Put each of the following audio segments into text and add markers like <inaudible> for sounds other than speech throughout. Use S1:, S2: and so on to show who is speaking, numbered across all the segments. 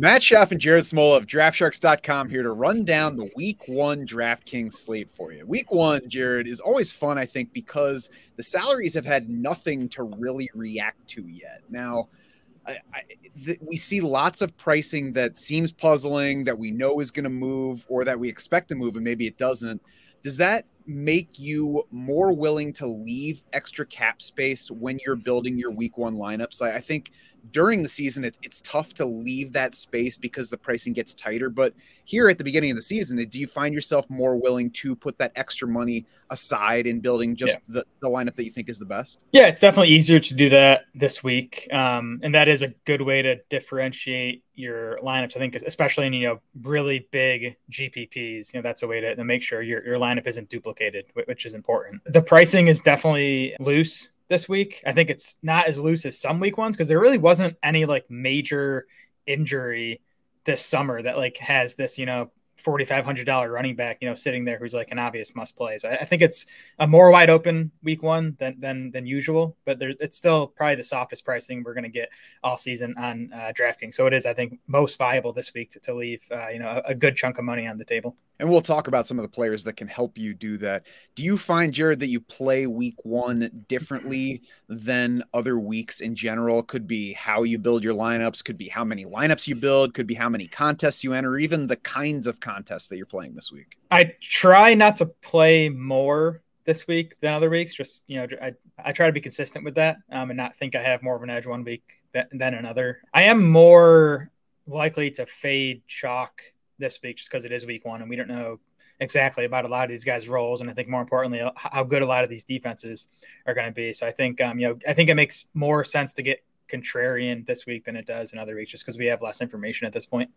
S1: Matt Schauf and Jared Smola of DraftSharks.com here to run down the Week One DraftKings slate for you. Week One, Jared, is always fun, I think, because the salaries have had nothing to really react to yet. Now, I, I, th- we see lots of pricing that seems puzzling, that we know is going to move, or that we expect to move, and maybe it doesn't. Does that make you more willing to leave extra cap space when you're building your Week One lineups? I, I think during the season, it, it's tough to leave that space because the pricing gets tighter. But here at the beginning of the season, do you find yourself more willing to put that extra money aside in building just yeah. the, the lineup that you think is the best?
S2: Yeah, it's definitely easier to do that this week. Um, and that is a good way to differentiate your lineups. I think, especially in, you know, really big GPPs, you know, that's a way to, to make sure your, your lineup isn't duplicated, which is important. The pricing is definitely loose this week. I think it's not as loose as some week ones because there really wasn't any like major injury this summer that like has this, you know, $4,500 running back, you know, sitting there who's like an obvious must play. So I, I, think it's a more wide open week one than than, than usual, but there, it's still probably the softest pricing we're going to get all season on uh, DraftKings. So it is, I think, most viable this week to, to leave, uh, you know, a, a, good chunk of money on the table.
S1: And we'll talk about some of the players that can help you do that. Do you find, Jared, that you play week one differently than other weeks in general? Could be how you build your lineups, could be how many lineups you build, could be how many contests you enter, even the kinds of contests that you're playing this week?
S2: I try not to play more this week than other weeks. Just you know, I, I try to be consistent with that um, and not think I have more of an edge one week than, than another. I am more likely to fade chalk this week just because it is week one and we don't know exactly about a lot of these guys' roles, and I think more importantly, how good a lot of these defenses are going to be. So I think, um, you know, I think it makes more sense to get contrarian this week than it does in other weeks, just because we have less information at this point.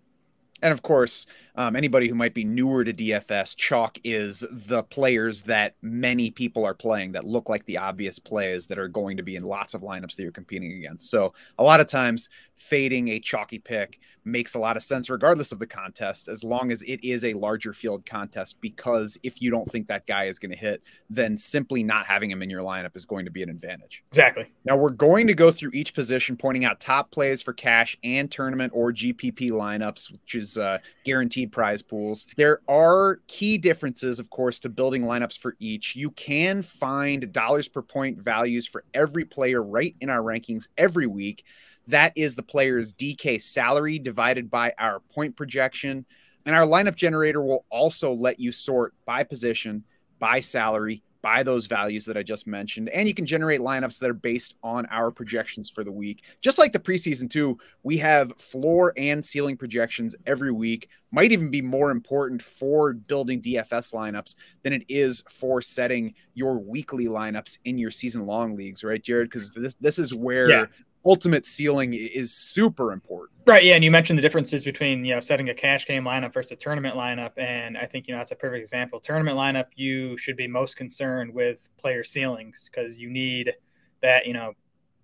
S1: And of course, um, anybody who might be newer to DFS, chalk is the players that many people are playing that look like the obvious plays that are going to be in lots of lineups that you're competing against. So a lot of times, fading a chalky pick makes a lot of sense regardless of the contest, as long as it is a larger field contest. Because if you don't think that guy is going to hit, then simply not having him in your lineup is going to be an advantage.
S2: Exactly.
S1: Now we're going to go through each position, pointing out top plays for cash and tournament or GPP lineups, which is uh, guaranteed prize pools. There are key differences, of course, to building lineups for each. You can find dollars per point values for every player right in our rankings every week. That is the player's DK salary divided by our point projection. And our lineup generator will also let you sort by position, by salary, by those values that I just mentioned. And you can generate lineups that are based on our projections for the week. Just like the preseason, too, we have floor and ceiling projections every week. Might even be more important for building DFS lineups than it is for setting your weekly lineups in your season long leagues, right, Jared? Because this, this is where yeah ultimate ceiling is super important.
S2: Right. Yeah. And you mentioned the differences between, you know, setting a cash game lineup versus a tournament lineup. And I think, you know, that's a perfect example. Tournament lineup, you should be most concerned with player ceilings because you need that, you know,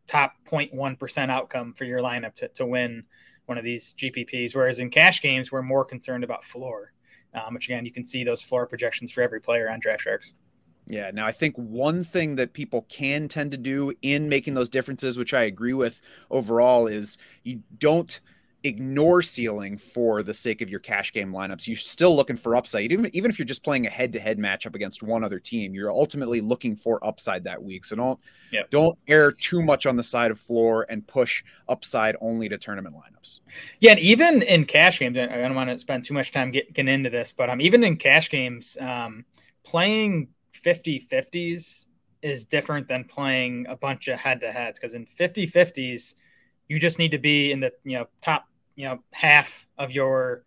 S2: top 0.1% outcome for your lineup to, to win one of these GPPs. Whereas in cash games, we're more concerned about floor, um, which again, you can see those floor projections for every player on Draft Sharks.
S1: Yeah. Now, I think one thing that people can tend to do in making those differences, which I agree with overall, is you don't ignore ceiling for the sake of your cash game lineups. You're still looking for upside, even even if you're just playing a head-to-head matchup against one other team. You're ultimately looking for upside that week. So don't yep. don't err too much on the side of floor and push upside only to tournament lineups.
S2: Yeah, and even in cash games, I don't want to spend too much time getting into this, but um, even in cash games, um, playing 50 50s is different than playing a bunch of head to heads because in 50 50s, you just need to be in the you know top you know half of your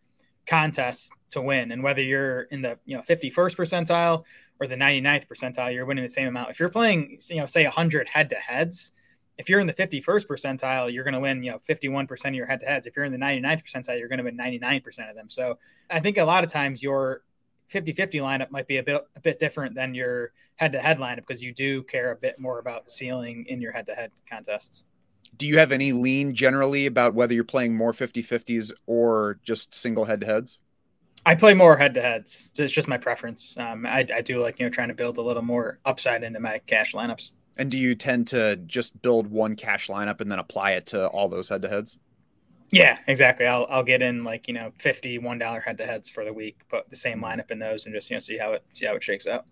S2: contests to win. And whether you're in the you know 51st percentile or the 99th percentile, you're winning the same amount. If you're playing, you know, say 100 head to heads, if you're in the 51st percentile, you're going to win, you know, 51% of your head to heads. If you're in the 99th percentile, you're going to win 99% of them. So I think a lot of times your 50-50 lineup might be a bit a bit different than your head-to-head lineup because you do care a bit more about ceiling in your head-to-head contests.
S1: Do you have any lean generally about whether you're playing more 50-50s or just single head-to-heads?
S2: I play more head-to-heads. So it's just my preference. Um, I, I do like you know trying to build a little more upside into my cash lineups.
S1: And do you tend to just build one cash lineup and then apply it to all those head-to-heads?
S2: Yeah, exactly. I'll I'll get in like you know fifty one dollar head to heads for the week, put the same lineup in those, and just you know see how it see how it shakes out.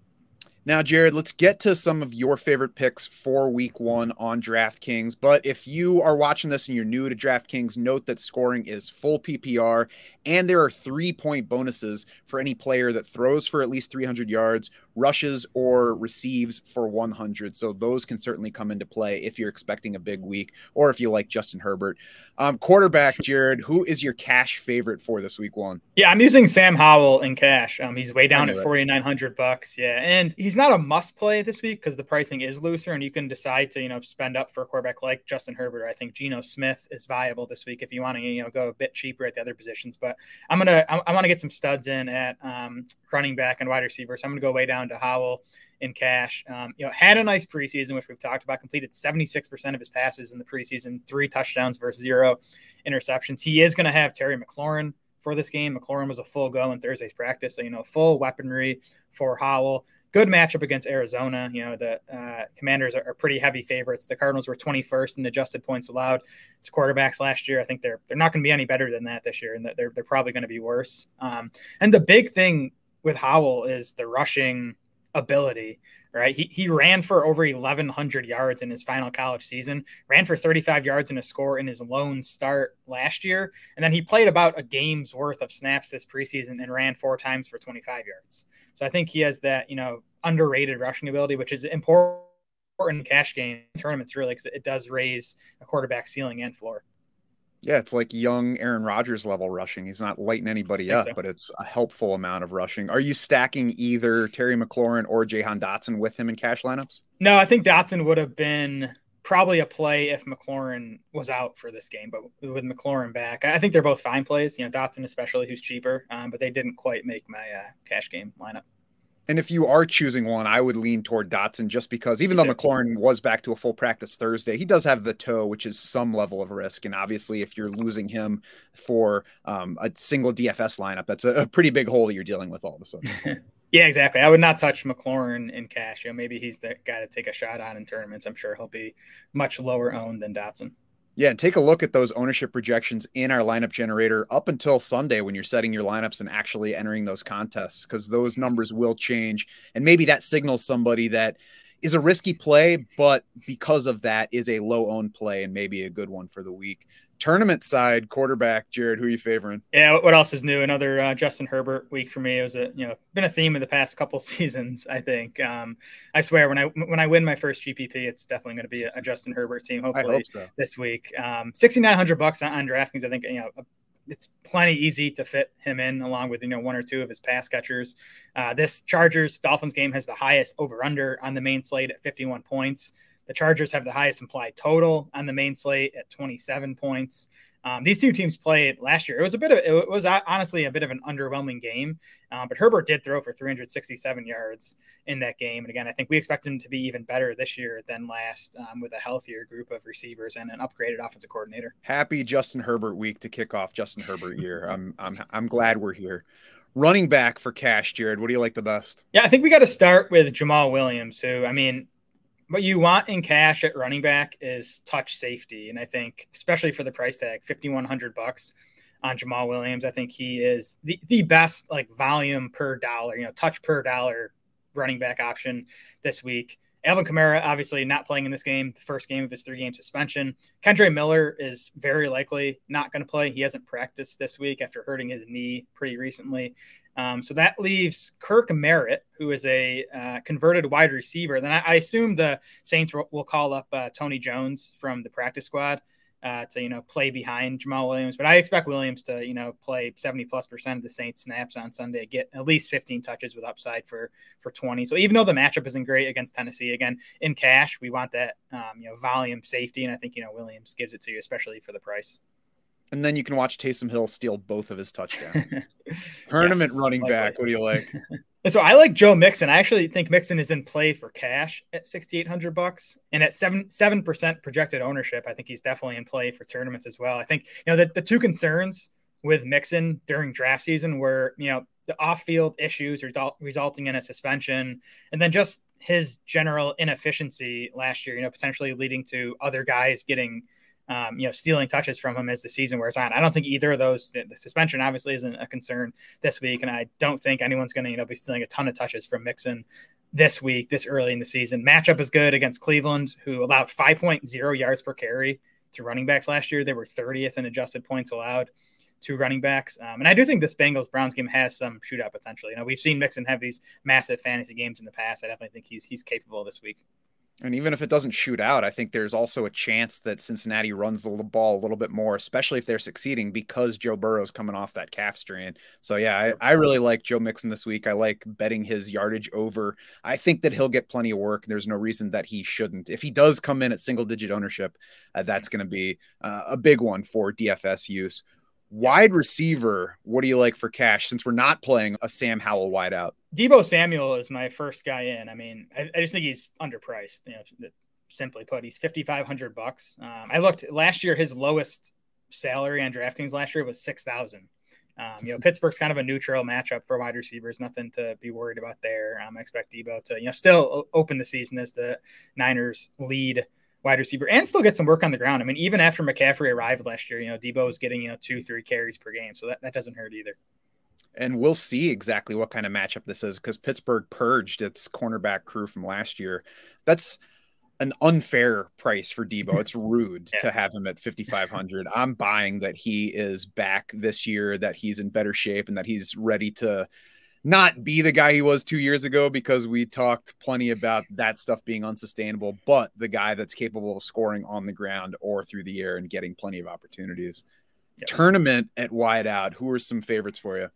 S1: Now, Jared, let's get to some of your favorite picks for week one on DraftKings. But if you are watching this and you're new to DraftKings, note that scoring is full PPR and there are three point bonuses for any player that throws for at least 300 yards, rushes, or receives for 100. So those can certainly come into play if you're expecting a big week or if you like Justin Herbert. Um, quarterback, <laughs> Jared, who is your cash favorite for this week one?
S2: Yeah, I'm using Sam Howell in cash. Um, he's way down at 4,900 bucks. Yeah, and he's not a must play this week because the pricing is looser, and you can decide to you know spend up for a quarterback like Justin Herbert. I think Geno Smith is viable this week if you want to you know go a bit cheaper at the other positions. But I'm gonna I, I want to get some studs in at um, running back and wide receiver, so I'm gonna go way down to Howell in cash. Um, you know, had a nice preseason, which we've talked about. Completed 76% of his passes in the preseason, three touchdowns versus zero interceptions. He is going to have Terry McLaurin for this game. McLaurin was a full go in Thursday's practice, so you know, full weaponry for Howell. Good matchup against Arizona. You know, the uh, Commanders are, are, pretty heavy favorites. The Cardinals were 21st in adjusted points allowed to quarterbacks last year. I think they're they're not going to be any better than that this year, and they're they're probably going to be worse. Um, and the big thing with Howell is the rushing ability, right? He, he ran for over 1,100 yards in his final college season, ran for 35 yards in a score in his lone start last year. And then he played about a game's worth of snaps this preseason and ran four times for 25 yards. So I think he has that, you know, underrated rushing ability, which is important cash game tournaments, really, because it does raise a quarterback ceiling and floor.
S1: Yeah, it's like young Aaron Rodgers level rushing. He's not lighting anybody up,
S2: so.
S1: but it's a helpful amount of rushing. Are you stacking either Terry McLaurin or Jahan Dotson with him in cash lineups?
S2: No, I think Dotson would have been probably a play if McLaurin was out for this game, but with McLaurin back, I think they're both fine plays. You know, Dotson especially, who's cheaper, um, but they didn't quite make my uh, cash game lineup.
S1: And if you are choosing one, I would lean toward Dotson just because even though McLaurin was back to a full practice Thursday, he does have the toe, which is some level of risk. And obviously, if you're losing him for um, a single DFS lineup, that's a, a, pretty big hole that you're dealing with all of a sudden. <laughs>
S2: yeah, exactly. I would not touch McLaurin in cash. You know, maybe he's the guy to take a shot on in tournaments. I'm sure he'll be much lower owned than Dotson.
S1: Yeah, and take a look at those ownership projections in our lineup generator up until Sunday when you're setting your lineups and actually entering those contests because those numbers will change. And maybe that signals somebody that is a risky play, but because of that is a low owned play and maybe a good one for the week tournament side quarterback jared who are you favoring?
S2: Yeah what else is new? Another uh, justin herbert week for me. It was a you know been a theme of the past couple <laughs> seasons i think. Um, i swear when i when i win my first gpp it's definitely going to be a, justin herbert team hopefully so. this week. Um, 6900 bucks on, on draftkings i think you know it's plenty easy to fit him in along with you know one or two of his pass catchers. Uh, this chargers dolphins game has the highest over under on the main slate at 51 points the Chargers have the highest implied total on the main slate at 27 points. Um, these two teams played last year. It was a bit of it was honestly a bit of an underwhelming game, um, but Herbert did throw for 367 yards in that game. And again, I think we expect him to be even better this year than last um, with a healthier group of receivers and an upgraded offensive coordinator.
S1: Happy Justin Herbert week to kick off Justin Herbert year. <laughs> I'm I'm I'm glad we're here. Running back for cash, Jared. What do you like the best?
S2: Yeah, I think we got to start with Jamaal Williams, who I mean what you want in cash at running back is touch safety, and I think especially for the price tag, fifty one hundred bucks on Jamaal Williams, I think he is the the best like volume per dollar, you know, touch per dollar running back option this week. Alvin Kamara, obviously not playing in this game, the first game of his three game suspension. Kendre Miller is very likely not going to play. He hasn't practiced this week after hurting his knee pretty recently. Um, so that leaves Kirk Merritt, who is a uh, converted wide receiver. Then I, I assume the Saints will, will call up uh, Tony Jones from the practice squad uh, to you know play behind Jamaal Williams. But I expect Williams to you know play seventy plus percent of the Saints snaps on Sunday, get at least fifteen touches with upside for for twenty. So even though the matchup isn't great against Tennessee, again in cash we want that um, you know volume safety, and I think you know Williams gives it to you, especially for the price.
S1: And then you can watch Taysom Hill steal both of his touchdowns. <laughs> Tournament yes, running back. What do you like? <laughs>
S2: And so I like Joe Mixon. I actually think Mixon is in play for cash at sixty eight hundred bucks, and at seven seven percent projected ownership. I think he's definitely in play for tournaments as well. I think you know the, the two concerns with Mixon during draft season were you know the off field issues result, resulting in a suspension, and then just his general inefficiency last year. You know potentially leading to other guys getting um, you know, stealing touches from him as the season wears on. I don't think either of those. The, suspension obviously isn't a concern this week, and I don't think anyone's going to you know be stealing a ton of touches from Mixon this week, this early in the season. Matchup is good against Cleveland, who allowed 5.0 yards per carry to running backs last year. They were 30th in adjusted points allowed to running backs. Um, and I do think this Bengals Browns game has some shootout potential. You know, we've seen Mixon have these massive fantasy games in the past. I definitely think he's he's capable this week.
S1: And even if it doesn't shoot out, I think there's also a chance that Cincinnati runs the ball a little bit more, especially if they're succeeding because Joe Burrow's coming off that calf strain. So, yeah, I, I really like Joe Mixon this week. I like betting his yardage over. I think that he'll get plenty of work. There's no reason that he shouldn't. If he does come in at single digit ownership, uh, that's going to be uh, a big one for DFS use. Wide receiver, what do you like for cash since we're not playing a Sam Howell wideout?
S2: Deebo Samuel is my first guy in. I mean, I, I just think he's underpriced. You know, simply put, he's fifty five hundred bucks. Um, I looked last year; his lowest salary on DraftKings last year was six thousand. Um, you know, <laughs> Pittsburgh's kind of a neutral matchup for wide receivers. Nothing to be worried about there. Um, I expect Deebo to, you know, still open the season as the Niners lead wide receiver and still get some work on the ground. I mean, even after McCaffrey arrived last year, you know, Deebo was getting, you know, two, three carries per game. So that, that doesn't hurt either.
S1: And we'll see exactly what kind of matchup this is because Pittsburgh purged its cornerback crew from last year. That's an unfair price for Deebo. It's <laughs> rude yeah. to have him at 5,500. <laughs> I'm buying that he is back this year, that he's in better shape, and that he's ready to not be the guy he was two years ago because we talked plenty about that stuff being unsustainable, but the guy that's capable of scoring on the ground or through the air and getting plenty of opportunities. Yeah. Tournament at wide out. Who are some favorites for you?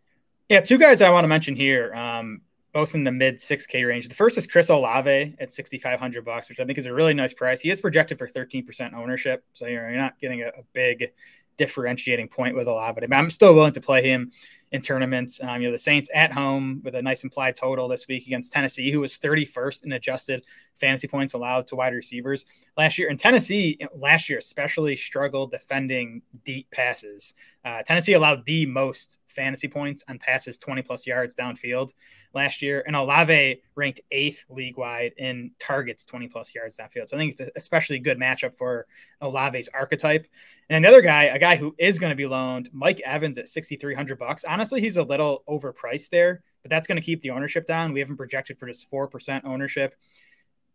S2: Yeah, two guys I want to mention here, um, both in the mid 6K range. The first is Chris Olave at 6,500 bucks, which I think is a really nice price. He is projected for 13% ownership, so you're, you're not getting a, a big differentiating point with Olave. But I'm still willing to play him in tournaments. Um, you know, the Saints at home with a nice implied total this week against Tennessee, who was 31st in adjusted fantasy points allowed to wide receivers last year. And Tennessee last year especially struggled defending deep passes. Uh, Tennessee allowed the most fantasy points on passes 20 plus yards downfield last year. And Olave ranked eighth league wide in targets 20 plus yards downfield. So I think it's especially good matchup for Olave's archetype. And another guy, a guy who is going to be loaned, Mike Evans at 6,300 bucks. Honestly, he's a little overpriced there, but that's going to keep the ownership down. We haven't projected for just 4% ownership.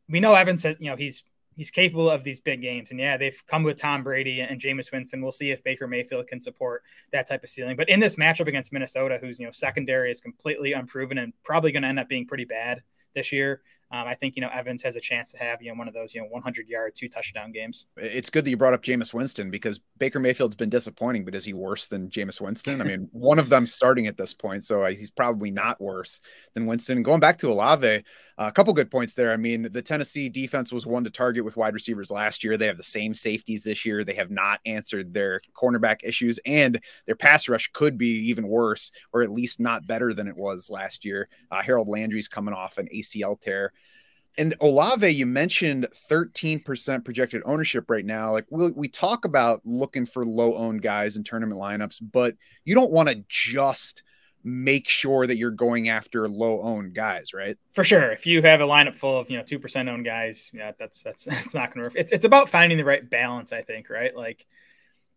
S2: We know Evans, said, you know, he's he's capable of these big games. And yeah, they've come with Tom Brady and Jameis Winston. We'll see if Baker Mayfield can support that type of ceiling. But in this matchup against Minnesota, who's you know secondary is completely unproven and probably going to end up being pretty bad this year, um, I think you know Evans has a chance to have you know one of those you know 100 yard two touchdown games.
S1: It's good that you brought up Jameis Winston because Baker Mayfield's been disappointing, but is he worse than Jameis Winston? I mean, <laughs> one of them starting at this point, so he's probably not worse than Winston. Going back to Olave, uh, a couple good points there. I mean, the Tennessee defense was one to target with wide receivers last year. They have the same safeties this year. They have not answered their cornerback issues, and their pass rush could be even worse, or at least not better than it was last year. Uh, Harold Landry's coming off an ACL tear. And Olave, you mentioned 13% projected ownership right now. Like we, we talk about looking for low owned guys in tournament lineups, but you don't want to just make sure that you're going after low owned guys, right?
S2: For sure. If you have a lineup full of, you know, 2% owned guys, yeah, that's, that's, <laughs> that's not going to work. It's, it's about finding the right balance, I think, right? Like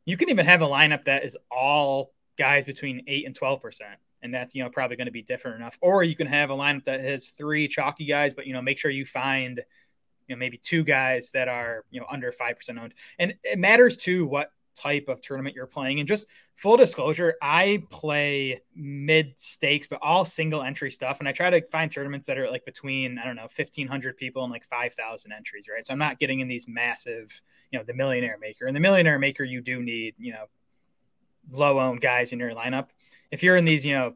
S2: you can even have a lineup that is all guys between eight and 12%. And that's, you know, probably going to be different enough. Or you can have a lineup that has three chalky guys, but, you know, make sure you find, you know, maybe two guys that are, you know, under 5% owned. And it matters too what type of tournament you're playing. And just full disclosure, I play mid stakes, but all single entry stuff. And I try to find tournaments that are like between, I don't know, 1,500 people and like 5,000 entries, right? So I'm not getting in these massive, you know, the millionaire maker. And the millionaire maker, you do need, you know, low owned guys in your lineup. If you're in these, you know,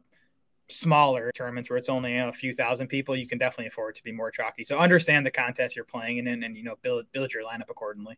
S2: smaller tournaments where it's only you know, a few thousand people, you can definitely afford to be more chalky. So understand the contest you're playing in and, and you know build build your lineup accordingly.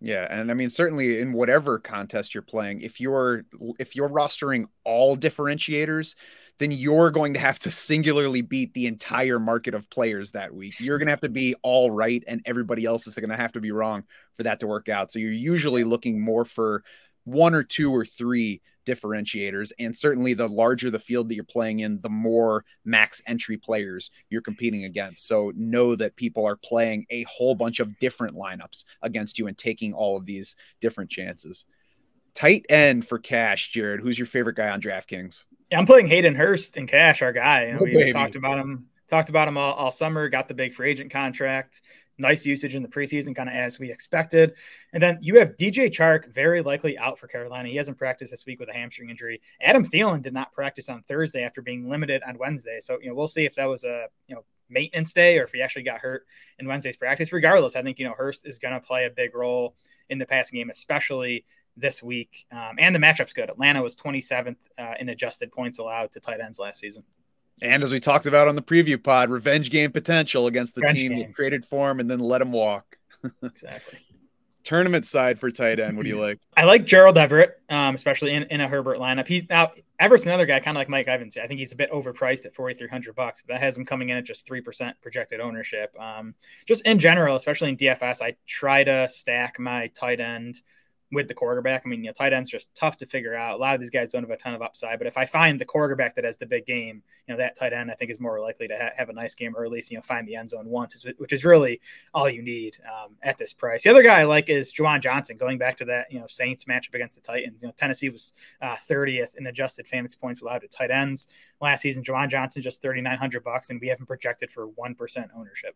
S1: Yeah, and I mean certainly in whatever contest you're playing, if you're if you're rostering all differentiators, then you're going to have to singularly beat the entire market of players that week. You're going to have to be all right and everybody else is going to have to be wrong for that to work out. So you're usually looking more for one or two or three differentiators. And certainly the larger the field that you're playing in, the more max entry players you're competing against. So know that people are playing a whole bunch of different lineups against you and taking all of these different chances. Tight end for cash, Jared. Who's your favorite guy on DraftKings?
S2: Yeah, I'm playing Hayden Hurst in cash, our guy. You know, oh, we talked about him, talked about him all, all summer, got the big free agent contract nice usage in the preseason, kind of as we expected. And then you have DJ Chark very likely out for Carolina. He hasn't practiced this week with a hamstring injury. Adam Thielen did not practice on Thursday after being limited on Wednesday. So, you know, we'll see if that was a, you know, maintenance day or if he actually got hurt in Wednesday's practice. Regardless, I think, you know, Hurst is going to play a big role in the passing game, especially this week. Um, and the matchup's good. Atlanta was 27th uh, in adjusted points allowed to tight ends last season.
S1: And as we talked about on the preview pod, revenge game potential against the revenge team game. that traded for him and then let him walk. <laughs>
S2: exactly.
S1: Tournament side for tight end. What do you <clears throat> like?
S2: I like Gerald Everett, um, especially in, in a Herbert lineup. He's now Everett's another guy, kind of like Mike Evans. I think he's a bit overpriced at forty three hundred bucks, but that has him coming in at just three percent projected ownership. Um, just in general, especially in DFS, I try to stack my tight end with the quarterback. I mean, you know, tight ends just tough to figure out. A lot of these guys don't have a ton of upside, but if I find the quarterback that has the big game, you know, that tight end I think is more likely to ha- have a nice game, or at least you know find the end zone once, which is really all you need um, at this price. The other guy I like is Juwan Johnson. Going back to that, you know, Saints matchup against the Titans. You know, Tennessee was uh, 30th in adjusted fantasy points allowed to tight ends last season. Juwan Johnson just 3,900 bucks, and we haven't projected for one percent ownership.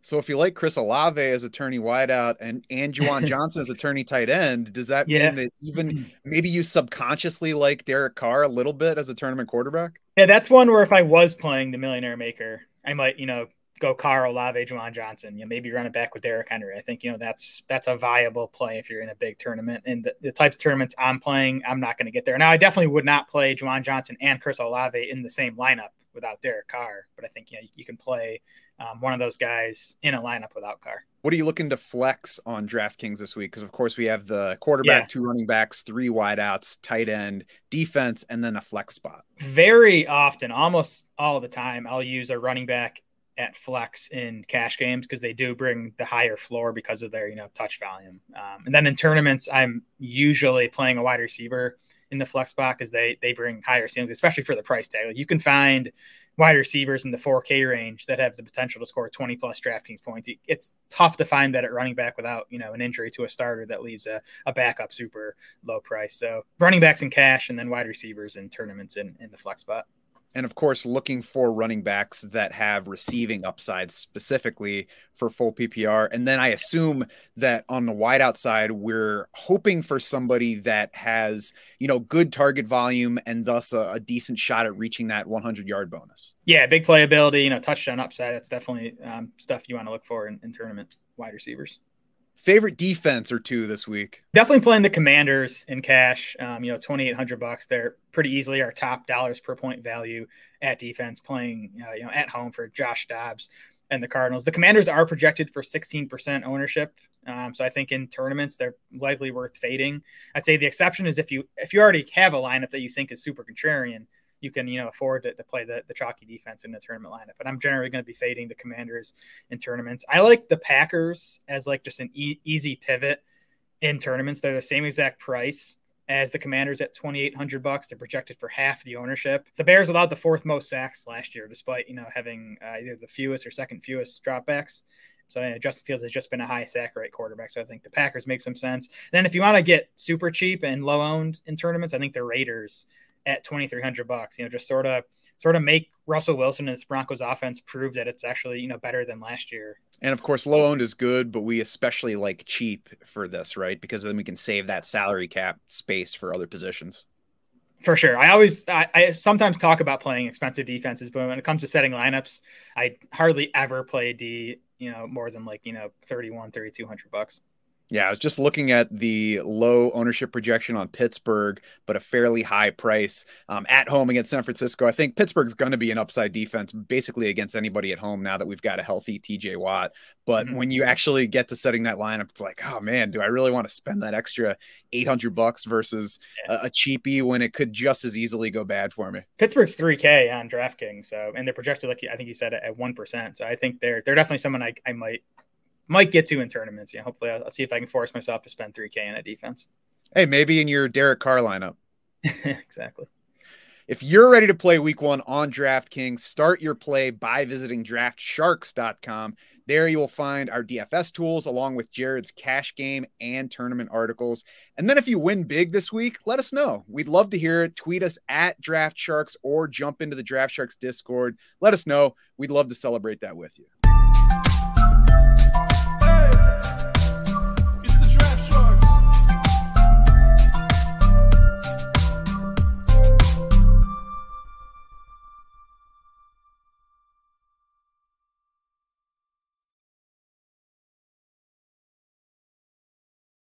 S1: So if you like Chris Olave as attorney wideout and and Juwan <laughs> Johnson as attorney tight end, does that yeah. mean that even maybe you subconsciously like Derek Carr a little bit as a tournament quarterback?
S2: Yeah, that's one where if I was playing the Millionaire Maker, I might you know go Carr Olave, Juwan Johnson. You know, maybe run it back with Derrick Henry. I think you know that's that's a viable play if you're in a big tournament. And the, the types of tournaments I'm playing, I'm not going to get there. Now, I definitely would not play Juwan Johnson and Chris Olave in the same lineup without Derek Carr, but I think you know you can play um, one of those guys in a lineup without Carr.
S1: What are you looking to flex on DraftKings this week? Because of course we have the quarterback, yeah. two running backs, three wideouts, tight end, defense, and then a flex spot.
S2: Very often, almost all the time, I'll use a running back at flex in cash games because they do bring the higher floor because of their you know touch volume. Um, and then in tournaments, I'm usually playing a wide receiver in the flex spot because they they bring higher ceilings, especially for the price tag. Like you can find wide receivers in the 4K range that have the potential to score 20 plus DraftKings points. It's tough to find that at running back without, you know, an injury to a starter that leaves a, a backup super low price. So running backs in cash and then wide receivers in tournaments in, in the flex spot
S1: and of course looking for running backs that have receiving upsides specifically for full PPR. And then I assume that on the wideout side, we're hoping for somebody that has, you know, good target volume and thus a, a decent shot at reaching that 100 yard bonus.
S2: Yeah, big playability, you know, touchdown upside. That's definitely um, stuff you want to look for in, in tournament wide receivers.
S1: Favorite defense or two this week?
S2: Definitely playing the Commanders in cash. Um, you know, twenty eight hundred bucks. They're pretty easily our top dollars per point value at defense. Playing, uh, you know, at home for Josh Dobbs and the Cardinals. The Commanders are projected for sixteen percent ownership. Um, so I think in tournaments they're likely worth fading. I'd say the exception is if you if you already have a lineup that you think is super contrarian you can you know afford to, to play the, the chalky defense in the tournament lineup. But I'm generally going to be fading the Commanders in tournaments. I like the Packers as like just an e- easy pivot in tournaments. They're the same exact price as the Commanders at 2,800 bucks. They're projected for half the ownership. The Bears allowed the fourth most sacks last year, despite you know having uh, either the fewest or second fewest dropbacks. So uh, Justin Fields has just been a high sack rate quarterback. So I think the Packers make some sense. And then if you want to get super cheap and low owned in tournaments, I think the Raiders at 2300 bucks you know just sort of sort of make Russell Wilson and his Broncos offense prove that it's actually you know better than last year.
S1: And of course, low owned is good, but we especially like cheap for this, right? Because then we can save that salary cap space for other positions.
S2: For sure. I always, I, I sometimes talk about playing expensive defenses, but when it comes to setting lineups, I hardly ever play D, you know, more than like, you know, 31, 3200 bucks.
S1: Yeah, I was just looking at the low ownership projection on Pittsburgh, but a fairly high price um, at home against San Francisco. I think Pittsburgh's going to be an upside defense basically against anybody at home now that we've got a healthy TJ Watt. But mm-hmm. when you actually get to setting that lineup, it's like, oh man, do I really want to spend that extra 800 bucks versus yeah. a, a cheapie when it could just as easily go bad for me?
S2: Pittsburgh's 3K on DraftKings. So, and they're projected, like I think you said, at 1%. So I think they're, they're definitely someone I, I might might get to in tournaments. Yeah, hopefully I'll, I'll, see if I can force myself to spend 3K in a defense.
S1: Hey, maybe in your Derek Carr lineup. <laughs>
S2: exactly.
S1: If you're ready to play week one on DraftKings, start your play by visiting draftsharks.com. There you will find our DFS tools along with Jared's cash game and tournament articles. And then if you win big this week, let us know. We'd love to hear it. Tweet us at DraftSharks or jump into the DraftSharks Discord. Let us know. We'd love to celebrate that with you.